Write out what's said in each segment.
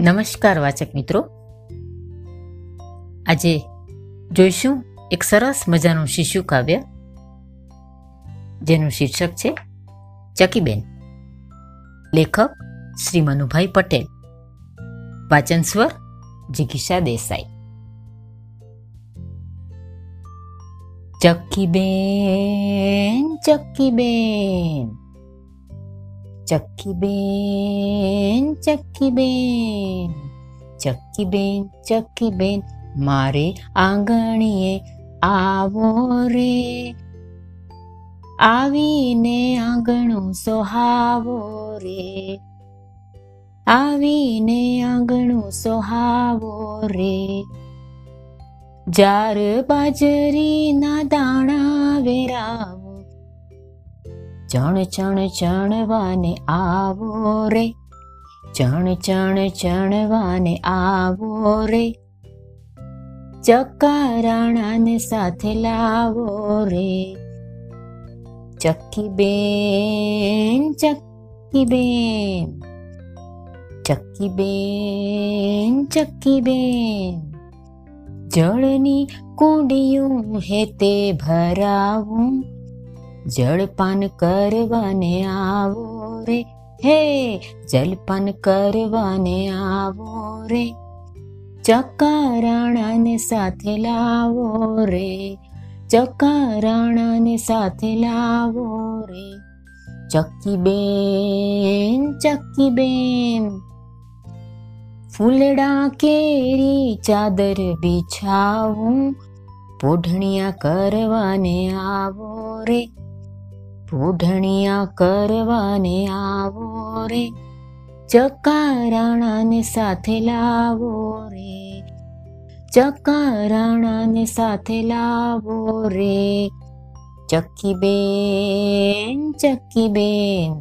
નમસ્કાર વાચક મિત્રો. આજે જોઈશું એક સરસ મજાનું શિશુ કાવ્ય, જેનું શીર્ષક છે ચકીબેન. લેખક શ્રી મનુભાઈ પટેલ. વાચન સ્વર જિગીષા દેસાઈ. ચક્કીબેન ચક્કીબેન ચક્કીબેન ચક્કીબેન ચક્કીબેન ચક્કીબેન, મારે આંગણીએ આવો રે. આવીને આંગણું સોહાવો રે. આવીને આંગણું સોહાવો રે. જાર બાજરીના દાણા વેરાવો ચણ ચણ ચણવાને આવો રે. ચણ ચણ ચણવાને આવો રે. ચકારાણાને સાથે લાવો રે. ચક્કી બેન ચક્કી બેન. ચક્કી બેન ચક્કી બેન. જળની કુંડિયું હેતે ભરાવું. જળપાન કરવાને આવો રે. હે જલપાન કરવાને આવો રે. ચકારાણાને સાથે લાવો રે. ચકારાણાને સાથે લાવો રે. ચક્કી બેન ચક્કી બેન ફૂલડા કેરી ચાદર બિછાવું. પોઢણિયા કરવાને આવો રે. પોઢણિયા કરવાને આવો રે, ચકારાણાને સાથે લાવો રે, ચકારાણાને સાથે લાવો રે ચક્કી બેન ચક્કી બેન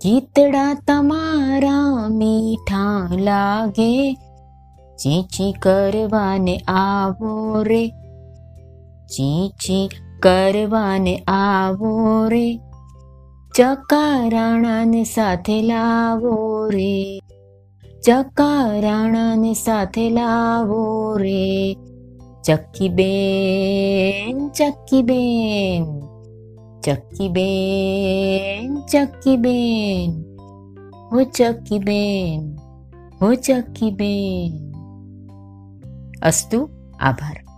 ગીતડા તમારા મીઠા લાગે, ચીચી કરવાને આવો રે, ચીચી કરવાને આવો રે. ચકારાણાને સાથે લાવો રે. ચકારાણાને સાથે લાવો રે. ચક્કી બેન ચક્કી બેન ચક્કી બેન ચક્કી બેન હો ચક્કી બેન હો ચક્કી બેન અસ્તુ, આભાર.